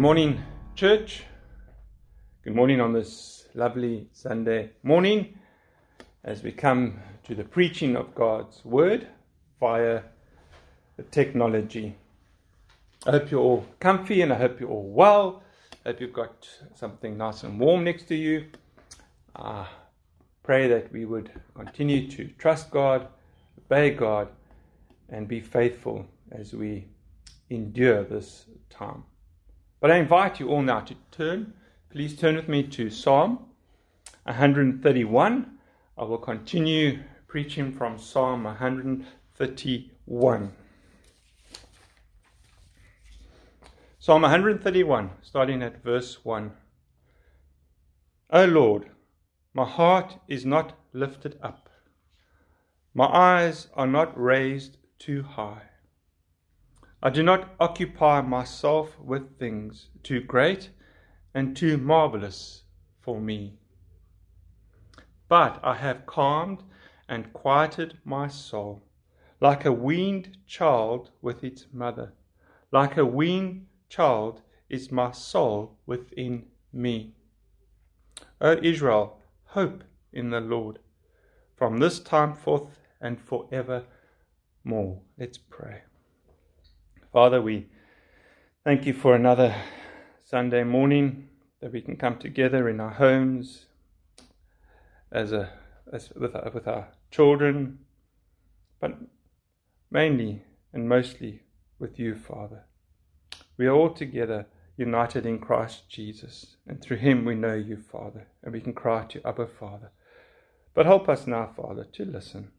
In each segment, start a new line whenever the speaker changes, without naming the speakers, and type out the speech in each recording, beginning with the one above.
Good morning, church. Good morning on this lovely Sunday morning as we come to the preaching of God's word via the technology. I hope you're all comfy and I hope you're all well. I hope you've got something nice and warm next to you. I pray that we would continue to trust God, obey God, and be faithful as we endure this time. But I invite you all now to turn. Please turn with me to Psalm 131. I will continue preaching from Psalm 131. Psalm 131, starting at verse 1. O Lord, my heart is not lifted up, my eyes are not raised too high. I do not occupy myself with things too great and too marvelous for me. But I have calmed and quieted my soul, like a weaned child with its mother. Like a weaned child is my soul within me. O Israel, hope in the Lord from this time forth and forever more. Let's pray. Father, we thank you for another Sunday morning that we can come together in our homes as a as with our, with our children, but mainly and mostly with you, Father. We are all together united in Christ Jesus, and through him we know you, Father, and we can cry to Abba, Father. But help us now, Father, to listen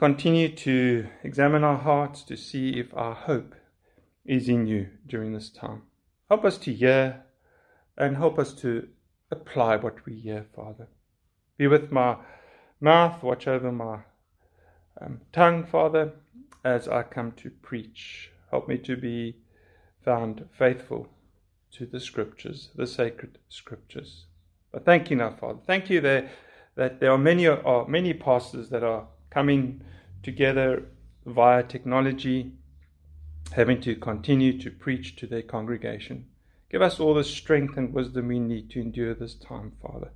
continue to examine our hearts to see if our hope is in you during this time. Help us to hear and help us to apply what we hear, Father. Be with my mouth, watch over my um, tongue, Father, as I come to preach. Help me to be found faithful to the scriptures, the sacred scriptures. But thank you now, Father. Thank you that, that there are many, are many pastors that are coming together via technology, having to continue to preach to their congregation. Give us all the strength and wisdom we need to endure this time, Father.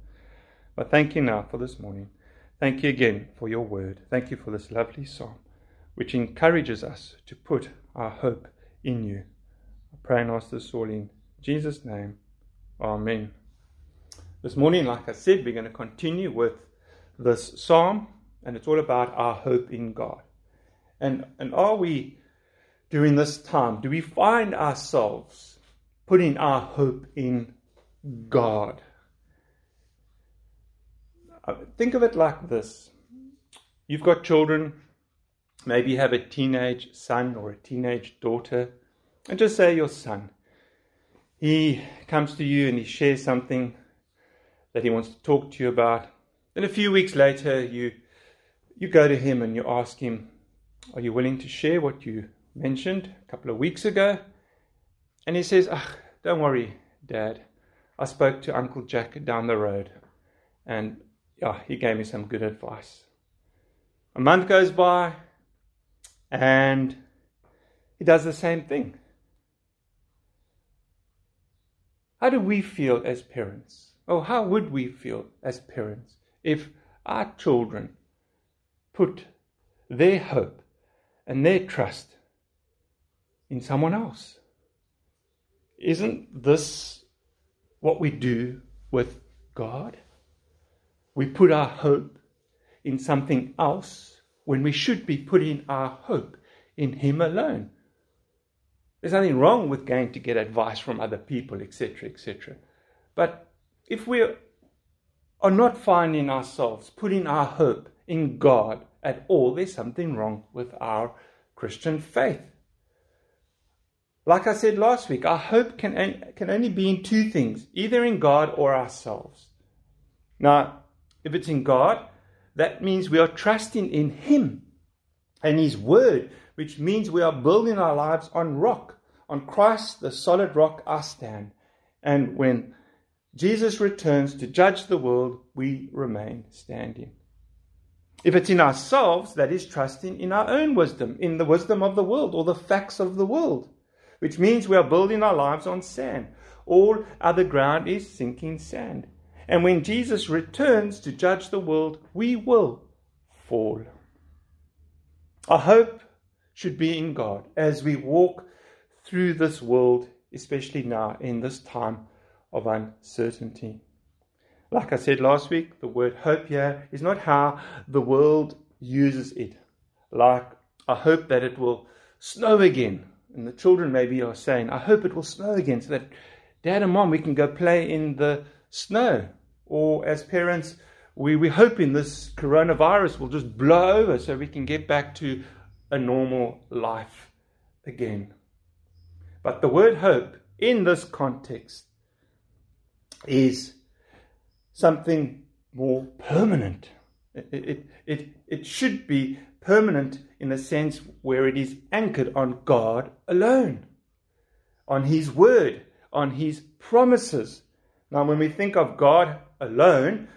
But thank you now for this morning. Thank you again for your word. Thank you for this lovely psalm, which encourages us to put our hope in you. I pray and ask this all in Jesus' name. Amen. This morning, like I said, we're going to continue with this psalm and it's all about our hope in God. And, and are we, during this time, do we find ourselves putting our hope in God? Uh, think of it like this you've got children, maybe you have a teenage son or a teenage daughter, and just say your son. He comes to you and he shares something that he wants to talk to you about. Then a few weeks later, you you go to him and you ask him, Are you willing to share what you mentioned a couple of weeks ago? And he says, Ah, don't worry, Dad. I spoke to Uncle Jack down the road and yeah, he gave me some good advice. A month goes by and he does the same thing. How do we feel as parents? Oh, how would we feel as parents if our children put their hope and their trust in someone else. Isn't this what we do with God? We put our hope in something else when we should be putting our hope in Him alone. There's nothing wrong with going to get advice from other people, etc., etc. But if we are not finding ourselves putting our hope in God at all, there's something wrong with our Christian faith. Like I said last week, our hope can, can only be in two things either in God or ourselves. Now, if it's in God, that means we are trusting in Him and His Word, which means we are building our lives on rock. On Christ, the solid rock, I stand. And when Jesus returns to judge the world, we remain standing. If it's in ourselves, that is trusting in our own wisdom, in the wisdom of the world or the facts of the world. which means we are building our lives on sand. All other ground is sinking sand. And when Jesus returns to judge the world, we will fall. Our hope should be in God as we walk through this world, especially now in this time of uncertainty. Like I said last week, the word hope here is not how the world uses it. Like, I hope that it will snow again. And the children maybe are saying, I hope it will snow again so that dad and mom, we can go play in the snow. Or as parents, we, we're hoping this coronavirus will just blow over so we can get back to a normal life again. But the word hope in this context is something more permanent. It, it, it, it should be permanent in the sense where it is anchored on God alone, on His Word, on His promises. Now, when we think of God alone,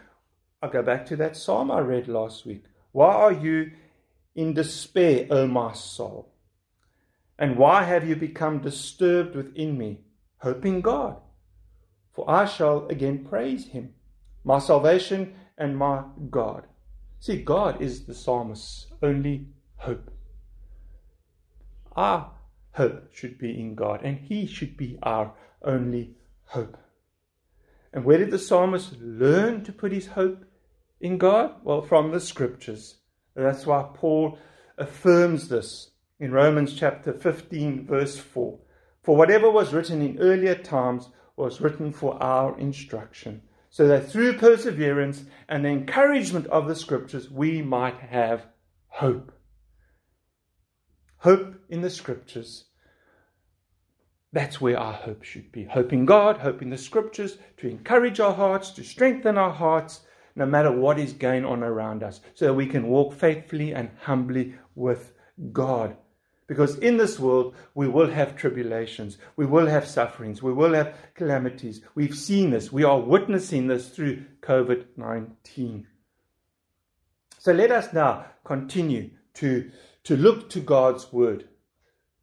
I go back to that psalm I read last week. Why are you in despair, O my soul? And why have you become disturbed within me? Hope in God, for I shall again praise Him, my salvation and my God. See, God is the psalmist's only hope. Our hope should be in God, and He should be our only hope. And where did the psalmist learn to put his hope in God? Well, from the scriptures. That's why Paul affirms this in Romans chapter 15, verse 4. For whatever was written in earlier times was written for our instruction so that through perseverance and the encouragement of the scriptures, we might have hope. Hope in the scriptures. That's where our hope should be. Hope in God, hope in the scriptures to encourage our hearts, to strengthen our hearts, no matter what is going on around us, so that we can walk faithfully and humbly with God. Because in this world, we will have tribulations, we will have sufferings, we will have calamities. We've seen this, we are witnessing this through COVID 19. So let us now continue to, to look to God's word,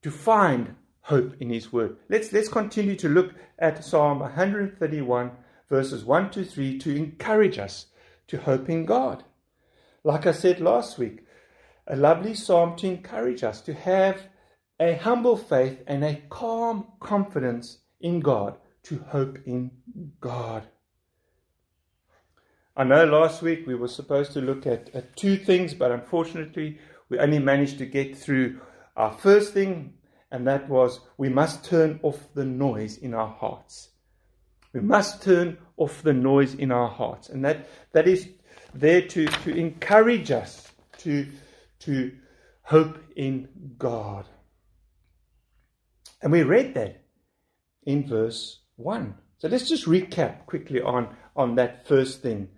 to find hope in His word. Let's, let's continue to look at Psalm 131, verses 1 to 3, to encourage us to hope in God. Like I said last week, a lovely psalm to encourage us to have a humble faith and a calm confidence in God, to hope in God. I know last week we were supposed to look at, at two things, but unfortunately we only managed to get through our first thing, and that was we must turn off the noise in our hearts. We must turn off the noise in our hearts. And that, that is there to, to encourage us to to hope in God. And we read that in verse 1. So let's just recap quickly on, on that first thing.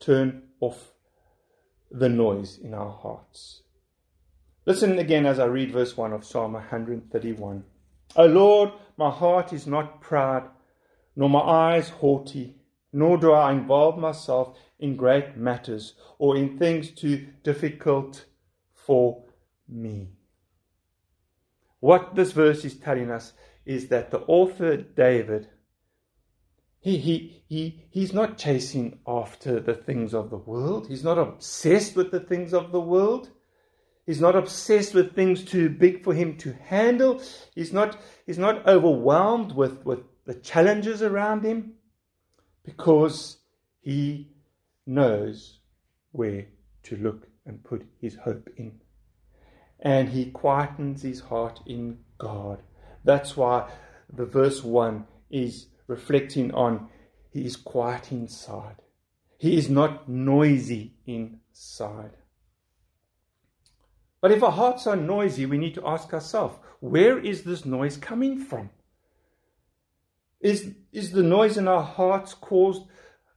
Turn off the noise in our hearts. Listen again as I read verse 1 of Psalm 131. O Lord, my heart is not proud, nor my eyes haughty nor do I involve myself in great matters or in things too difficult for me. What this verse is telling us is that the author David he, he, he, he's not chasing after the things of the world. He's not obsessed with the things of the world. He's not obsessed with things too big for him to handle. He's not, he's not overwhelmed with, with the challenges around him because he knows where to look and put his hope in. And he quietens his heart in God. That's why the verse 1 is reflecting on he is quiet inside. He is not noisy inside. But if our hearts are noisy, we need to ask ourselves where is this noise coming from? Is, is the noise in our hearts caused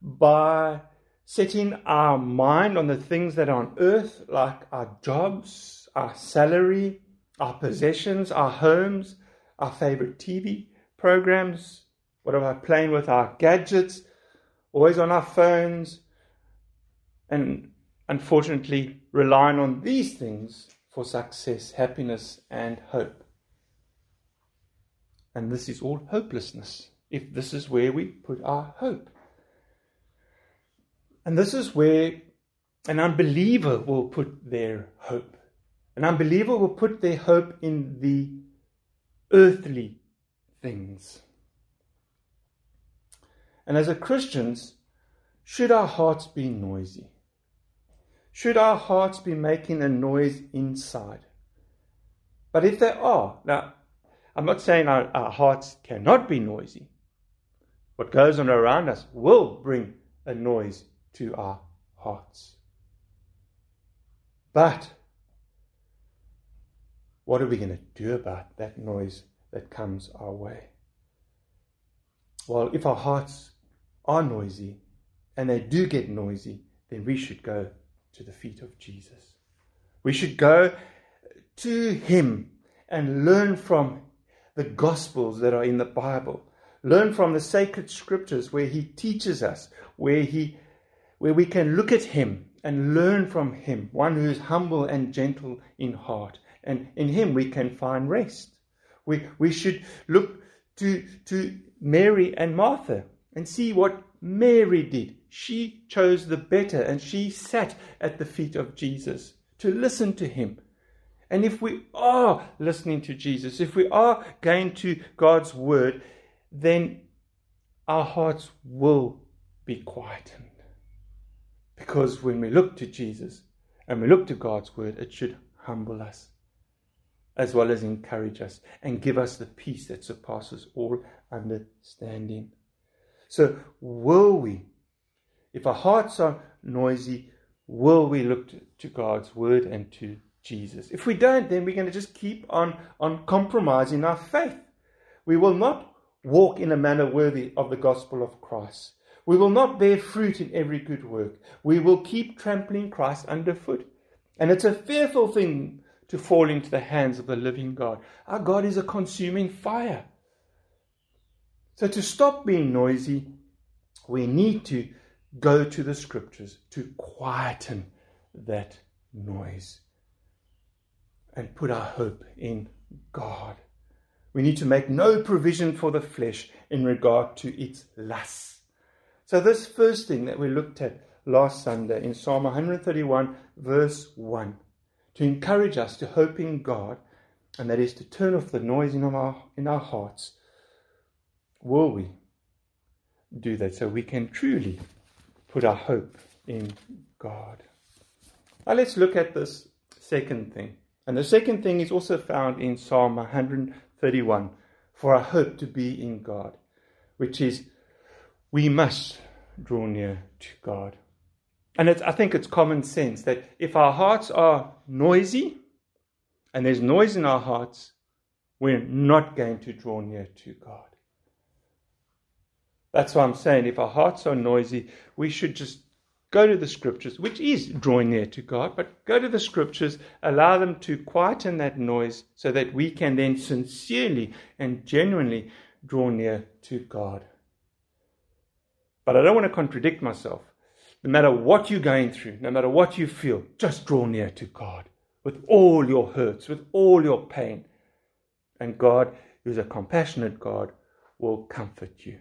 by setting our mind on the things that are on earth, like our jobs, our salary, our possessions, our homes, our favorite TV programs? What about playing with our gadgets, always on our phones, and unfortunately relying on these things for success, happiness, and hope? And this is all hopelessness, if this is where we put our hope. And this is where an unbeliever will put their hope. An unbeliever will put their hope in the earthly things. And as a Christians, should our hearts be noisy? Should our hearts be making a noise inside? But if they are, now, I'm not saying our, our hearts cannot be noisy. What goes on around us will bring a noise to our hearts. But what are we going to do about that noise that comes our way? Well, if our hearts are noisy, and they do get noisy, then we should go to the feet of Jesus. We should go to Him and learn from the Gospels that are in the Bible. Learn from the sacred scriptures where He teaches us, where He where we can look at Him and learn from Him, one who is humble and gentle in heart. And in Him we can find rest. We, we should look to, to Mary and Martha and see what Mary did. She chose the better and she sat at the feet of Jesus to listen to him. And if we are listening to Jesus, if we are going to God's word, then our hearts will be quietened. Because when we look to Jesus and we look to God's word, it should humble us as well as encourage us and give us the peace that surpasses all understanding. So, will we, if our hearts are noisy, will we look to, God's word and to Jesus? If we don't, then we're going to just keep on, on compromising our faith. We will not walk in a manner worthy of the gospel of Christ. We will not bear fruit in every good work. We will keep trampling Christ underfoot. And it's a fearful thing to fall into the hands of the living God. Our God is a consuming fire. So, to stop being noisy, we need to go to the scriptures to quieten that noise and put our hope in God. We need to make no provision for the flesh in regard to its lusts. So, this first thing that we looked at last Sunday in Psalm 131, verse 1, to encourage us to hope in God, and that is to turn off the noise in our, in our hearts will we do that so we can truly put our hope in God? Now let's look at this second thing. And the second thing is also found in Psalm 131 for our hope to be in God, which is we must draw near to God. And I think it's common sense that if our hearts are noisy and there's noise in our hearts, we're not going to draw near to God. That's why I'm saying if our hearts are noisy, we should just go to the scriptures, which is drawing near to God, but go to the scriptures, allow them to quieten that noise so that we can then sincerely and genuinely draw near to God. But I don't want to contradict myself. No matter what you're going through, no matter what you feel, just draw near to God with all your hurts, with all your pain. And God, who's a compassionate God, will comfort you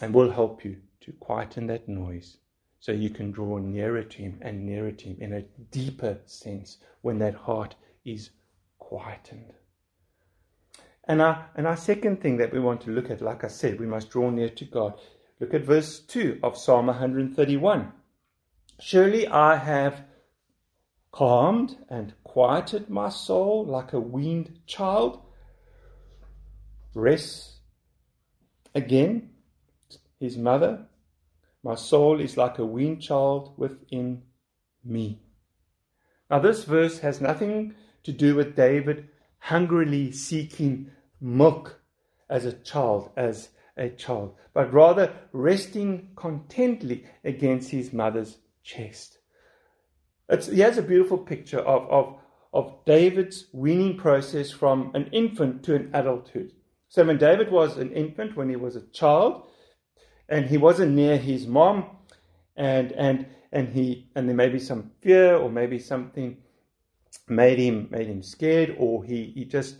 and will help you to quieten that noise so you can draw nearer to Him and nearer to Him in a deeper sense when that heart is quietened. And our, and our second thing that we want to look at, like I said, we must draw near to God. Look at verse 2 of Psalm 131. Surely I have calmed and quieted my soul like a weaned child. Rest again his mother. My soul is like a weaned child within me. Now, this verse has nothing to do with David hungrily seeking milk as a child, as a child, but rather resting contently against his mother's chest. It's, he has a beautiful picture of, of, of David's weaning process from an infant to an adulthood. So, when David was an infant, when he was a child, and he wasn't near his mom, and and and he and there may be some fear or maybe something made him made him scared, or he he just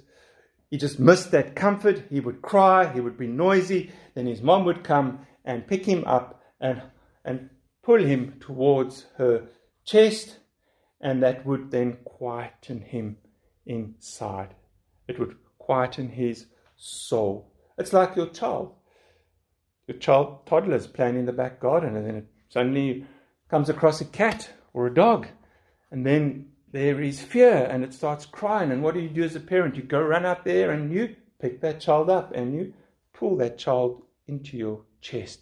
he just missed that comfort. He would cry, he would be noisy. Then his mom would come and pick him up and, and pull him towards her chest, and that would then quieten him inside. It would quieten his soul. It's like your child. Your child, toddler's playing in the back garden, and then it suddenly comes across a cat or a dog, and then there is fear and it starts crying. And what do you do as a parent? You go run out there and you pick that child up and you pull that child into your chest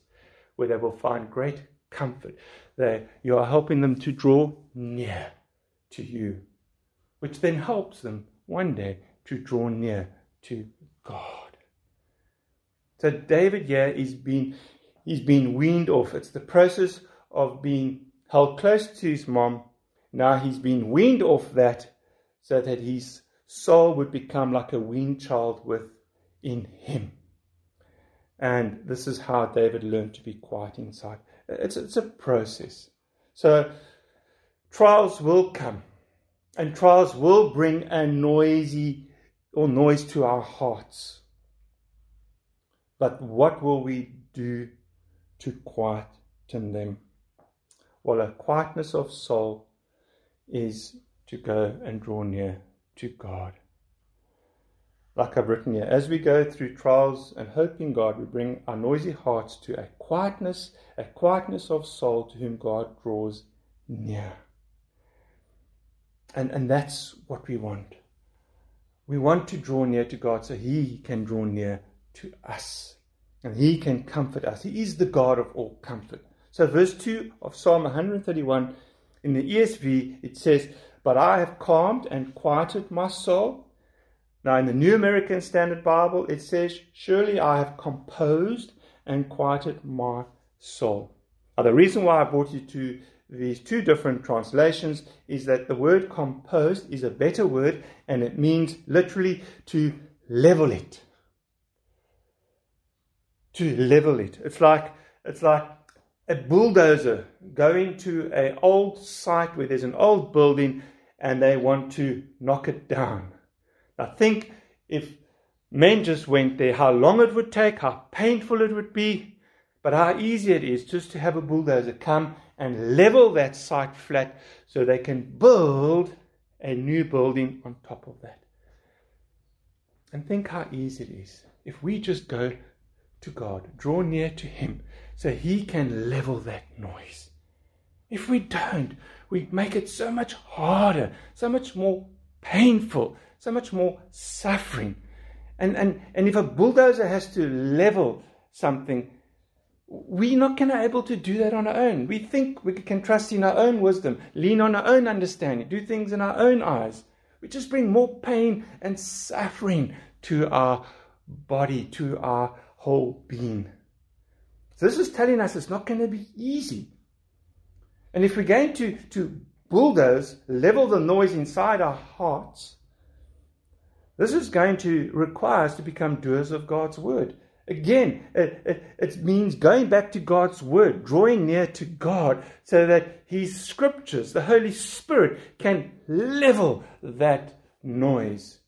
where they will find great comfort. That you are helping them to draw near to you, which then helps them one day to draw near to God. So David here is being he's been weaned off. It's the process of being held close to his mom. Now he's been weaned off that so that his soul would become like a weaned child within him. And this is how David learned to be quiet inside. It's, it's a process. So trials will come, and trials will bring a noisy or noise to our hearts. But what will we do to quieten them? Well, a quietness of soul is to go and draw near to God like I've written here, as we go through trials and hope in God, we bring our noisy hearts to a quietness, a quietness of soul to whom God draws near. And, and that's what we want. We want to draw near to God so He can draw near to us. And He can comfort us. He is the God of all comfort. So, verse 2 of Psalm 131 in the ESV, it says, But I have calmed and quieted my soul now, in the New American Standard Bible, it says, Surely I have composed and quieted my soul. Now, the reason why I brought you to these two different translations is that the word composed is a better word and it means literally to level it. To level it. It's like, it's like a bulldozer going to an old site where there's an old building and they want to knock it down. Now think if men just went there, how long it would take, how painful it would be, but how easy it is just to have a bulldozer come and level that site flat so they can build a new building on top of that. And think how easy it is if we just go to God, draw near to Him, so He can level that noise. If we don't, we make it so much harder, so much more painful, so much more suffering. And, and, and if a bulldozer has to level something, we're not going to able to do that on our own. We think we can trust in our own wisdom, lean on our own understanding, do things in our own eyes. We just bring more pain and suffering to our body, to our whole being. So this is telling us it's not going to be easy. And if we're going to, to bulldoze, level the noise inside our hearts, this is going to require us to become doers of God's word. Again, it, it, it, means going back to God's word, drawing near to God, so that His scriptures, the Holy Spirit, can level that noise.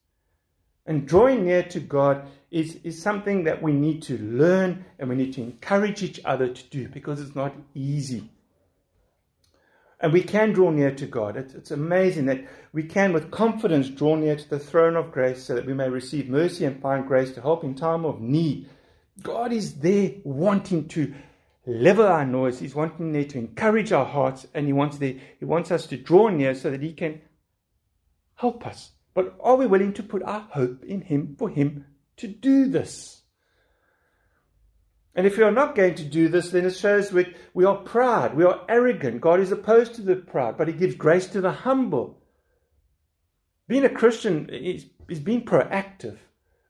And drawing near to God is, is something that we need to learn and we need to encourage each other to do because it's not easy. And we can draw near to God. It's, it's, amazing that we can, with confidence, draw near to the throne of grace so that we may receive mercy and find grace to help in time of need. God is there wanting to level our noise. He's wanting there to encourage our hearts, and He wants, there, he wants us to draw near so that He can help us. But are we willing to put our hope in Him for Him to do this? And if we are not going to do this, then it shows we, we are proud, we are arrogant. God is opposed to the proud, but He gives grace to the humble. Being a Christian is, is being proactive.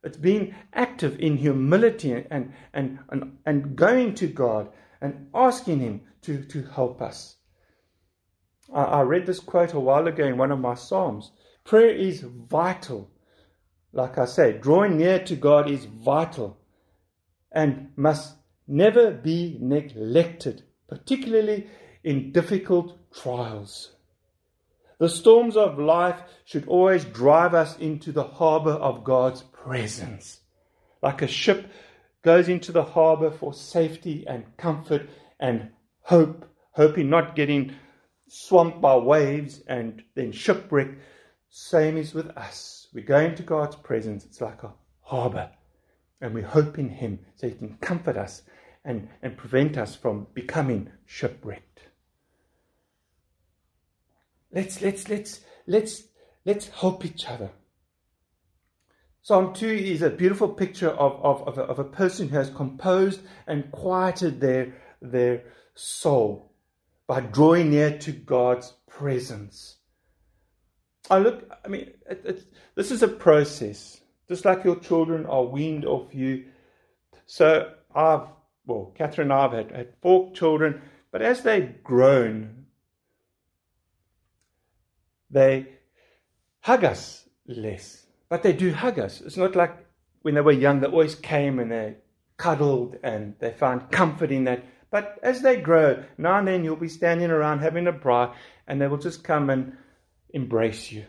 It's being active in humility and, and, and, and going to God and asking Him to, to help us. I, I read this quote a while ago in one of my Psalms. Prayer is vital. Like I say, drawing near to God is vital and must never be neglected, particularly in difficult trials. The storms of life should always drive us into the harbor of God's presence. Like a ship goes into the harbor for safety and comfort and hope, hoping not getting swamped by waves and then shipwreck. Same is with us. We go into God's presence. It's like a harbor. And we hope in Him so He can comfort us and, and prevent us from becoming shipwrecked. Let's let's let's let's let's help each other. Psalm 2 is a beautiful picture of, of, of, a, of a person who has composed and quieted their, their soul by drawing near to God's presence. I look, I mean, it, this is a process, just like your children are weaned off you. So I've, well, Catherine and I have had, had four children, but as they've grown, they hug us less. But they do hug us. It's not like when they were young, they always came and they cuddled and they found comfort in that. But as they grow, now and then you'll be standing around having a braai and they will just come and embrace you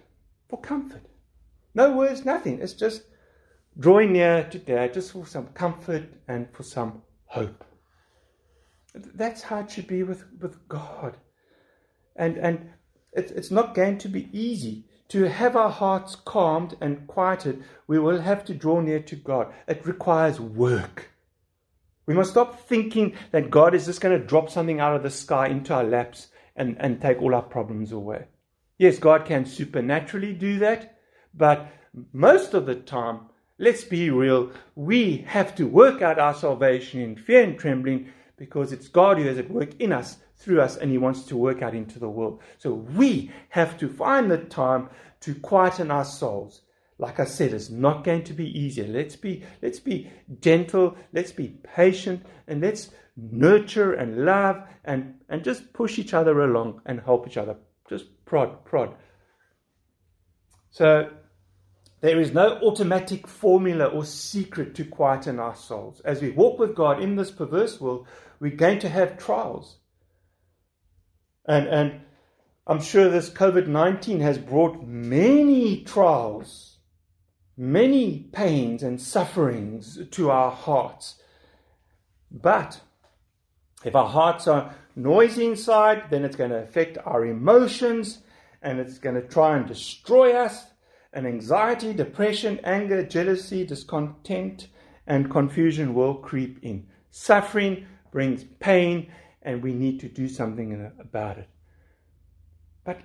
for comfort. No words, nothing. It's just drawing near to dad just for some comfort and for some hope. That's how it should be with, with God. And, and it's, it's not going to be easy. To have our hearts calmed and quieted, we will have to draw near to God. It requires work. We must stop thinking that God is just going to drop something out of the sky into our laps and, and take all our problems away. Yes, God can supernaturally do that, but most of the time, let's be real, we have to work out our salvation in fear and trembling because it's God who has at work in us, through us, and He wants to work out into the world. So we have to find the time to quieten our souls. Like I said, it's not going to be easier. Let's be, let's be gentle, let's be patient, and let's nurture and love and, and just push each other along and help each other. Just prod, prod. So there is no automatic formula or secret to quieten our souls. As we walk with God in this perverse world, we're going to have trials. And, and I'm sure this COVID 19 has brought many trials, many pains and sufferings to our hearts. But if our hearts are noisy inside, then it's going to affect our emotions and it's going to try and destroy us. And anxiety, depression, anger, jealousy, discontent, and confusion will creep in. Suffering brings pain, and we need to do something about it. But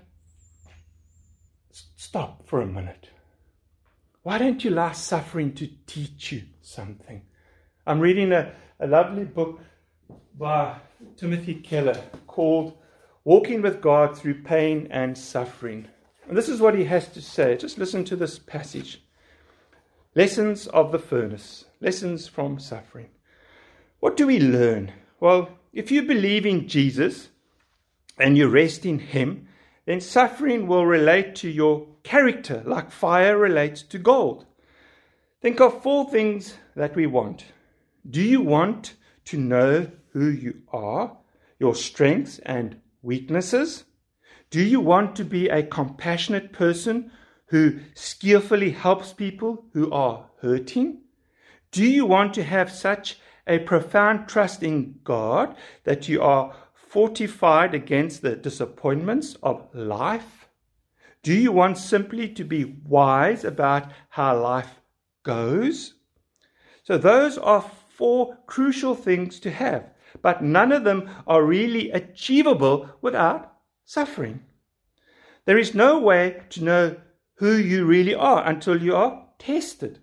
stop for a minute. Why don't you allow suffering to teach you something? I'm reading a, a lovely book by Timothy Keller called Walking with God Through Pain and Suffering. And this is what he has to say. Just listen to this passage Lessons of the furnace, lessons from suffering. What do we learn? Well, if you believe in Jesus and you rest in Him, then suffering will relate to your character like fire relates to gold. Think of four things that we want. Do you want to know who you are, your strengths and weaknesses? Do you want to be a compassionate person who skillfully helps people who are hurting? Do you want to have such a profound trust in God that you are fortified against the disappointments of life? Do you want simply to be wise about how life goes? So, those are four crucial things to have, but none of them are really achievable without suffering. There is no way to know who you really are until you are tested.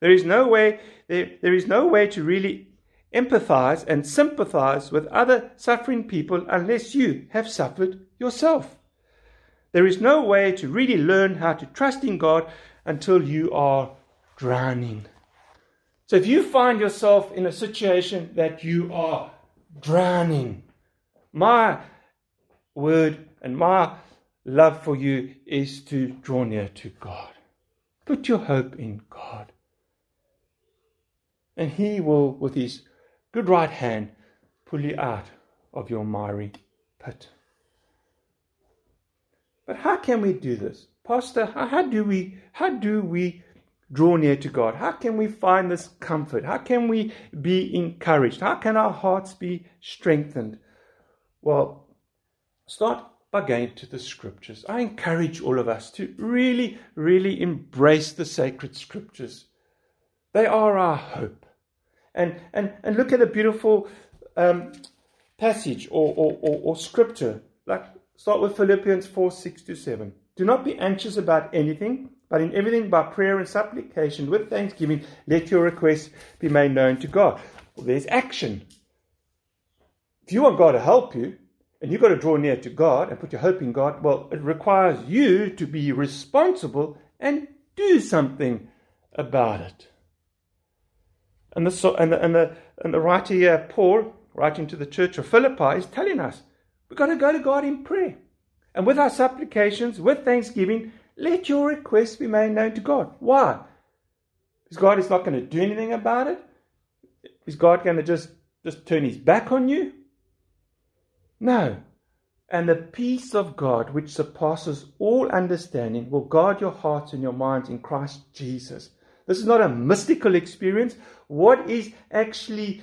There is no way, there, there is no way to really empathize and sympathize with other suffering people unless you have suffered yourself. There is no way to really learn how to trust in God until you are drowning. So if you find yourself in a situation that you are drowning, my word and my love for you is to draw near to God. Put your hope in God. And He will, with His good right hand pull you out of your miry pit. But how can we do this? Pastor, how do we how do we draw near to God? How can we find this comfort? How can we be encouraged? How can our hearts be strengthened? Well, start by going to the scriptures. I encourage all of us to really, really embrace the sacred scriptures. They are our hope. And, and, and look at a beautiful um, passage or, or, or, or scripture. Like start with Philippians 4 6 to 7. Do not be anxious about anything, but in everything by prayer and supplication with thanksgiving, let your requests be made known to God. Well, there's action. If you want God to help you, and you've got to draw near to God and put your hope in God, well, it requires you to be responsible and do something about it. And the, and the, and the, and the writer here, Paul, writing to the church of Philippi, is telling us we've got to go to God in prayer. And with our supplications, with thanksgiving, let your requests be made known to God. Why? Because God is not going to do anything about it? Is God going to just, just turn his back on you? No. And the peace of God, which surpasses all understanding, will guard your hearts and your minds in Christ Jesus. This is not a mystical experience. What is actually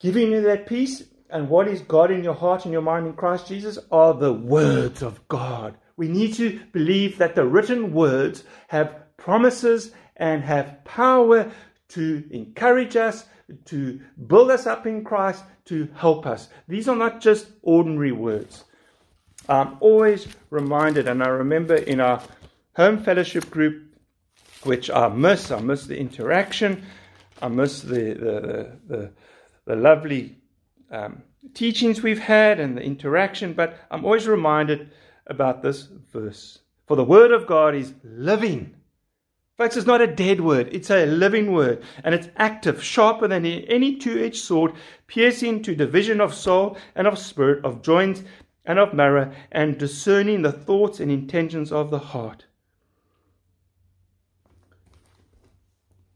giving you that peace and what is God in your heart and your mind in Christ Jesus are the words of God. We need to believe that the written words have promises and have power to encourage us, to build us up in Christ, to help us. These are not just ordinary words. I'm always reminded, and I remember in our home fellowship group, which I miss, I miss the interaction, I miss the, the, the, the lovely um, teachings we've had and the interaction, but I'm always reminded about this verse. For the word of God is living Folks, it's not a dead word, it's a living word, and it's active, sharper than any two edged sword, piercing to division of soul and of spirit, of joints and of marrow, and discerning the thoughts and intentions of the heart.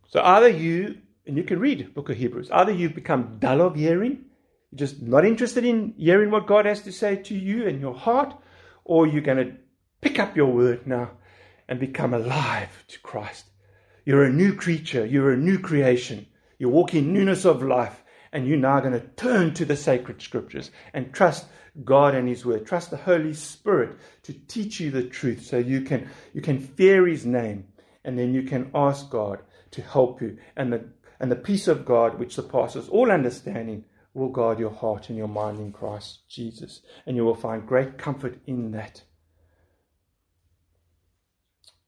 So either you, and you can read Book of Hebrews, either you've become dull of hearing, you're just not interested in hearing what God has to say to you and your heart, or you're going to pick up your word now and become alive to Christ. You're a new creature, you're a new creation. You walk in newness of life, and you're now going to turn to the sacred scriptures and trust God and His Word. Trust the Holy Spirit to teach you the truth so you can, you can fear His name, and then you can ask God to help you. And the, and the peace of God, which surpasses all understanding, will guard your heart and your mind in Christ Jesus. And you will find great comfort in that.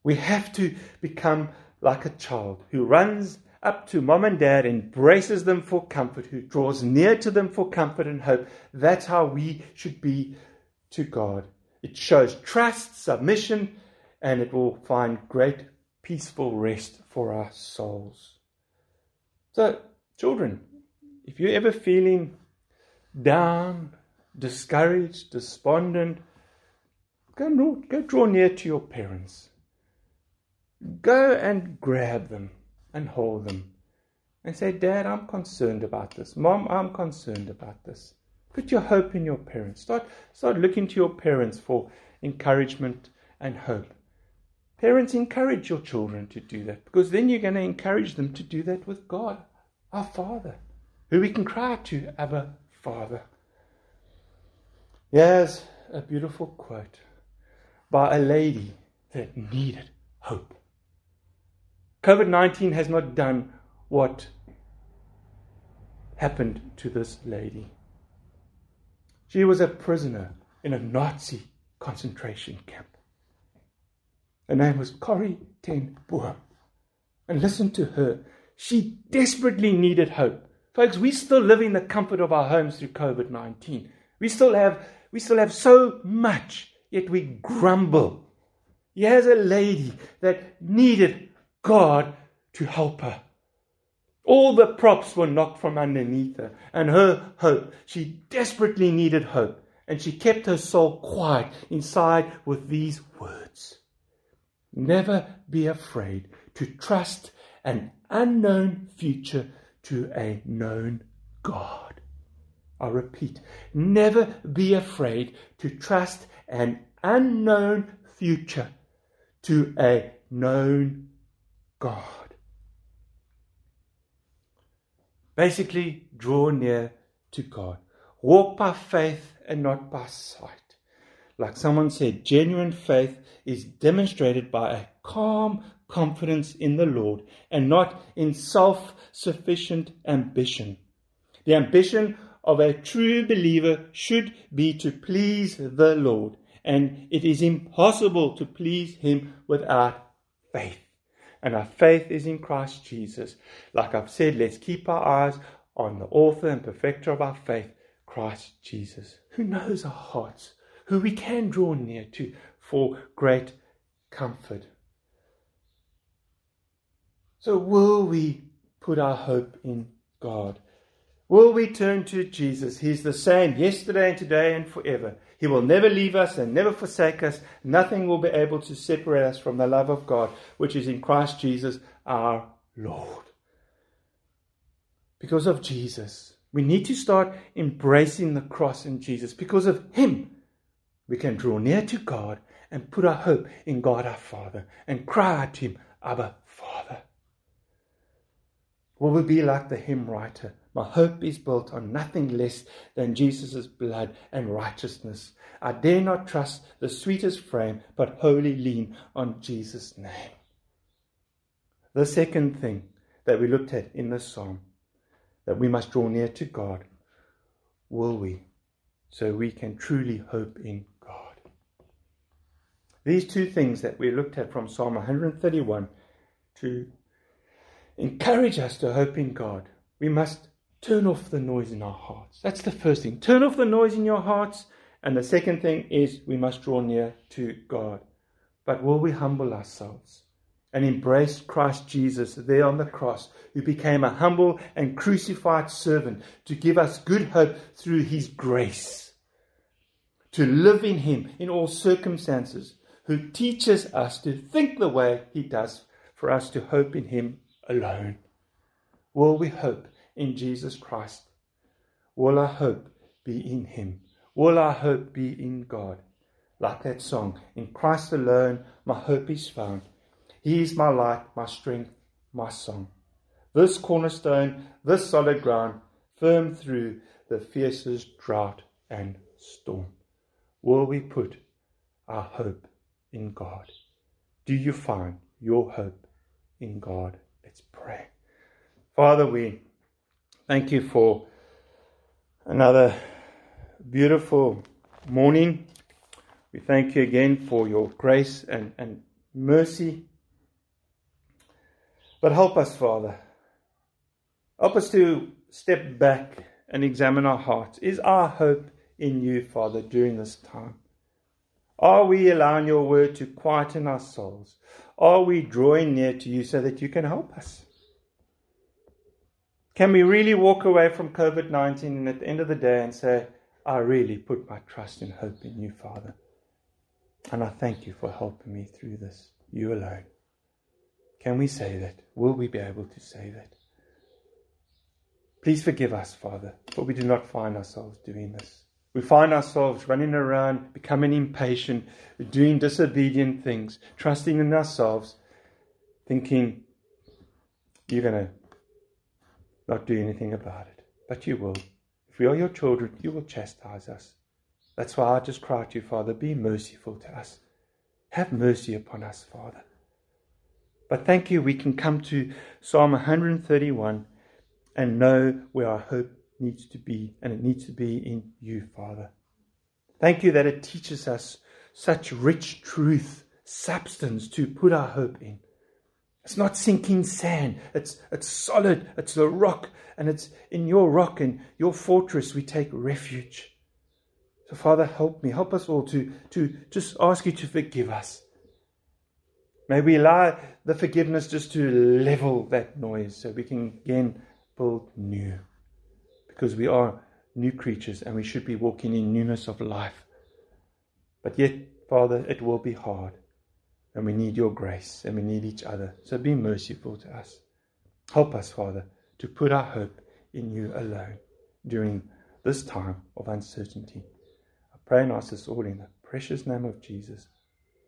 We have to become like a child who runs up to mom and dad, embraces them for comfort, who draws near to them for comfort and hope. That's how we should be to God. It shows trust, submission, and it will find great peaceful rest for our souls. So, children, if you're ever feeling down, discouraged, despondent, go, go draw near to your parents. Go and grab them and hold them and say, Dad, I'm concerned about this. Mom, I'm concerned about this. Put your hope in your parents. Start, start looking to your parents for encouragement and hope. Parents, encourage your children to do that because then you're going to encourage them to do that with God, our Father, who we can cry to, Abba, Father. Here's a beautiful quote by a lady that needed hope. COVID 19 has not done what happened to this lady. She was a prisoner in a Nazi concentration camp. Her name was Corrie ten Boom. And listen to her. She desperately needed hope. Folks, we still live in the comfort of our homes through COVID 19. We still have we still have so much, yet we grumble. Here's a lady that needed God to help her. All the props were knocked from underneath her, and her hope, she desperately needed hope, and she kept her soul quiet inside with these words Never be afraid to trust an unknown future to a known God. I repeat, never be afraid to trust an unknown future to a known God. Basically, draw near to God. Walk by faith and not by sight. Like someone said, genuine faith is demonstrated by a calm confidence in the Lord and not in self sufficient ambition. The ambition of a true believer should be to please the Lord, and it is impossible to please Him without faith. And our faith is in Christ Jesus. Like I've said, let's keep our eyes on the author and perfecter of our faith, Christ Jesus, who knows our hearts, who we can draw near to for great comfort. So, will we put our hope in God? Will we turn to Jesus? He's the same yesterday and today and forever. He will never leave us and never forsake us. Nothing will be able to separate us from the love of God, which is in Christ Jesus our Lord. Because of Jesus, we need to start embracing the cross in Jesus. Because of Him, we can draw near to God and put our hope in God our Father and cry out to Him, Abba, Father. Will we be like the hymn writer? My hope is built on nothing less than Jesus' blood and righteousness. I dare not trust the sweetest frame, but wholly lean on Jesus' name. The second thing that we looked at in this psalm, that we must draw near to God, will we, so we can truly hope in God. These two things that we looked at from Psalm 131 to encourage us to hope in God, we must turn off the noise in our hearts. That's the first thing. Turn off the noise in your hearts. And the second thing is we must draw near to God. But will we humble ourselves and embrace Christ Jesus there on the cross, who became a humble and crucified servant to give us good hope through his grace? To live in him in all circumstances, who teaches us to think the way he does for us to hope in him alone? Will we hope in Jesus Christ? Will our hope be in Him? Will our hope be in God? Like that song, in Christ alone my hope is found. He is my light, my strength, my song. This cornerstone, this solid ground, firm through the fiercest drought and storm. Will we put our hope in God? Do you find your hope in God? Father, we thank you for another beautiful morning. We thank you again for your grace and, and mercy. But help us, Father. Help us to step back and examine our hearts. Is our hope in you, Father, during this time? Are we allowing your word to quieten our souls? Are we drawing near to you so that you can help us? Can we really walk away from COVID 19 and at the end of the day and say, I really put my trust and hope in you, Father? And I thank you for helping me through this, you alone. Can we say that? Will we be able to say that? Please forgive us, Father, for we do not find ourselves doing this. We find ourselves running around, becoming impatient, doing disobedient things, trusting in ourselves, thinking, you're going to not do anything about it. But you will. If we are your children, you will chastise us. That's why I just cry to you, Father, be merciful to us. Have mercy upon us, Father. But thank you, we can come to Psalm 131 and know where our hope needs to be, and it needs to be in you, Father. Thank you that it teaches us such rich truth, substance to put our hope in. It's not sinking sand. It's, it's solid. It's the rock. And it's in your rock and your fortress we take refuge. So, Father, help me. Help us all to, to just ask you to forgive us. May we allow the forgiveness just to level that noise so we can again build new because we are new creatures and we should be walking in newness of life. But yet, Father, it will be hard. And we need your grace and we need each other. So be merciful to us. Help us, Father, to put our hope in you alone during this time of uncertainty. I pray and ask this all in the precious name of Jesus.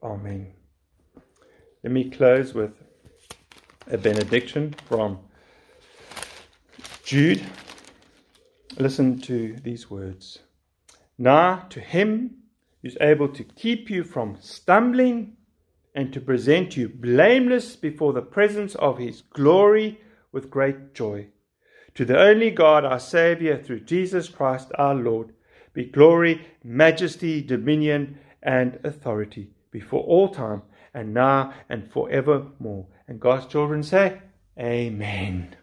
Amen. Let me close with a benediction from Jude, listen to these words. Now to him who's able to keep you from stumbling and to present you blameless before the presence of his glory with great joy. To the only God, our Saviour, through Jesus Christ our Lord, be glory, majesty, dominion, and authority before all time, and now and forevermore. And God's children say, Amen.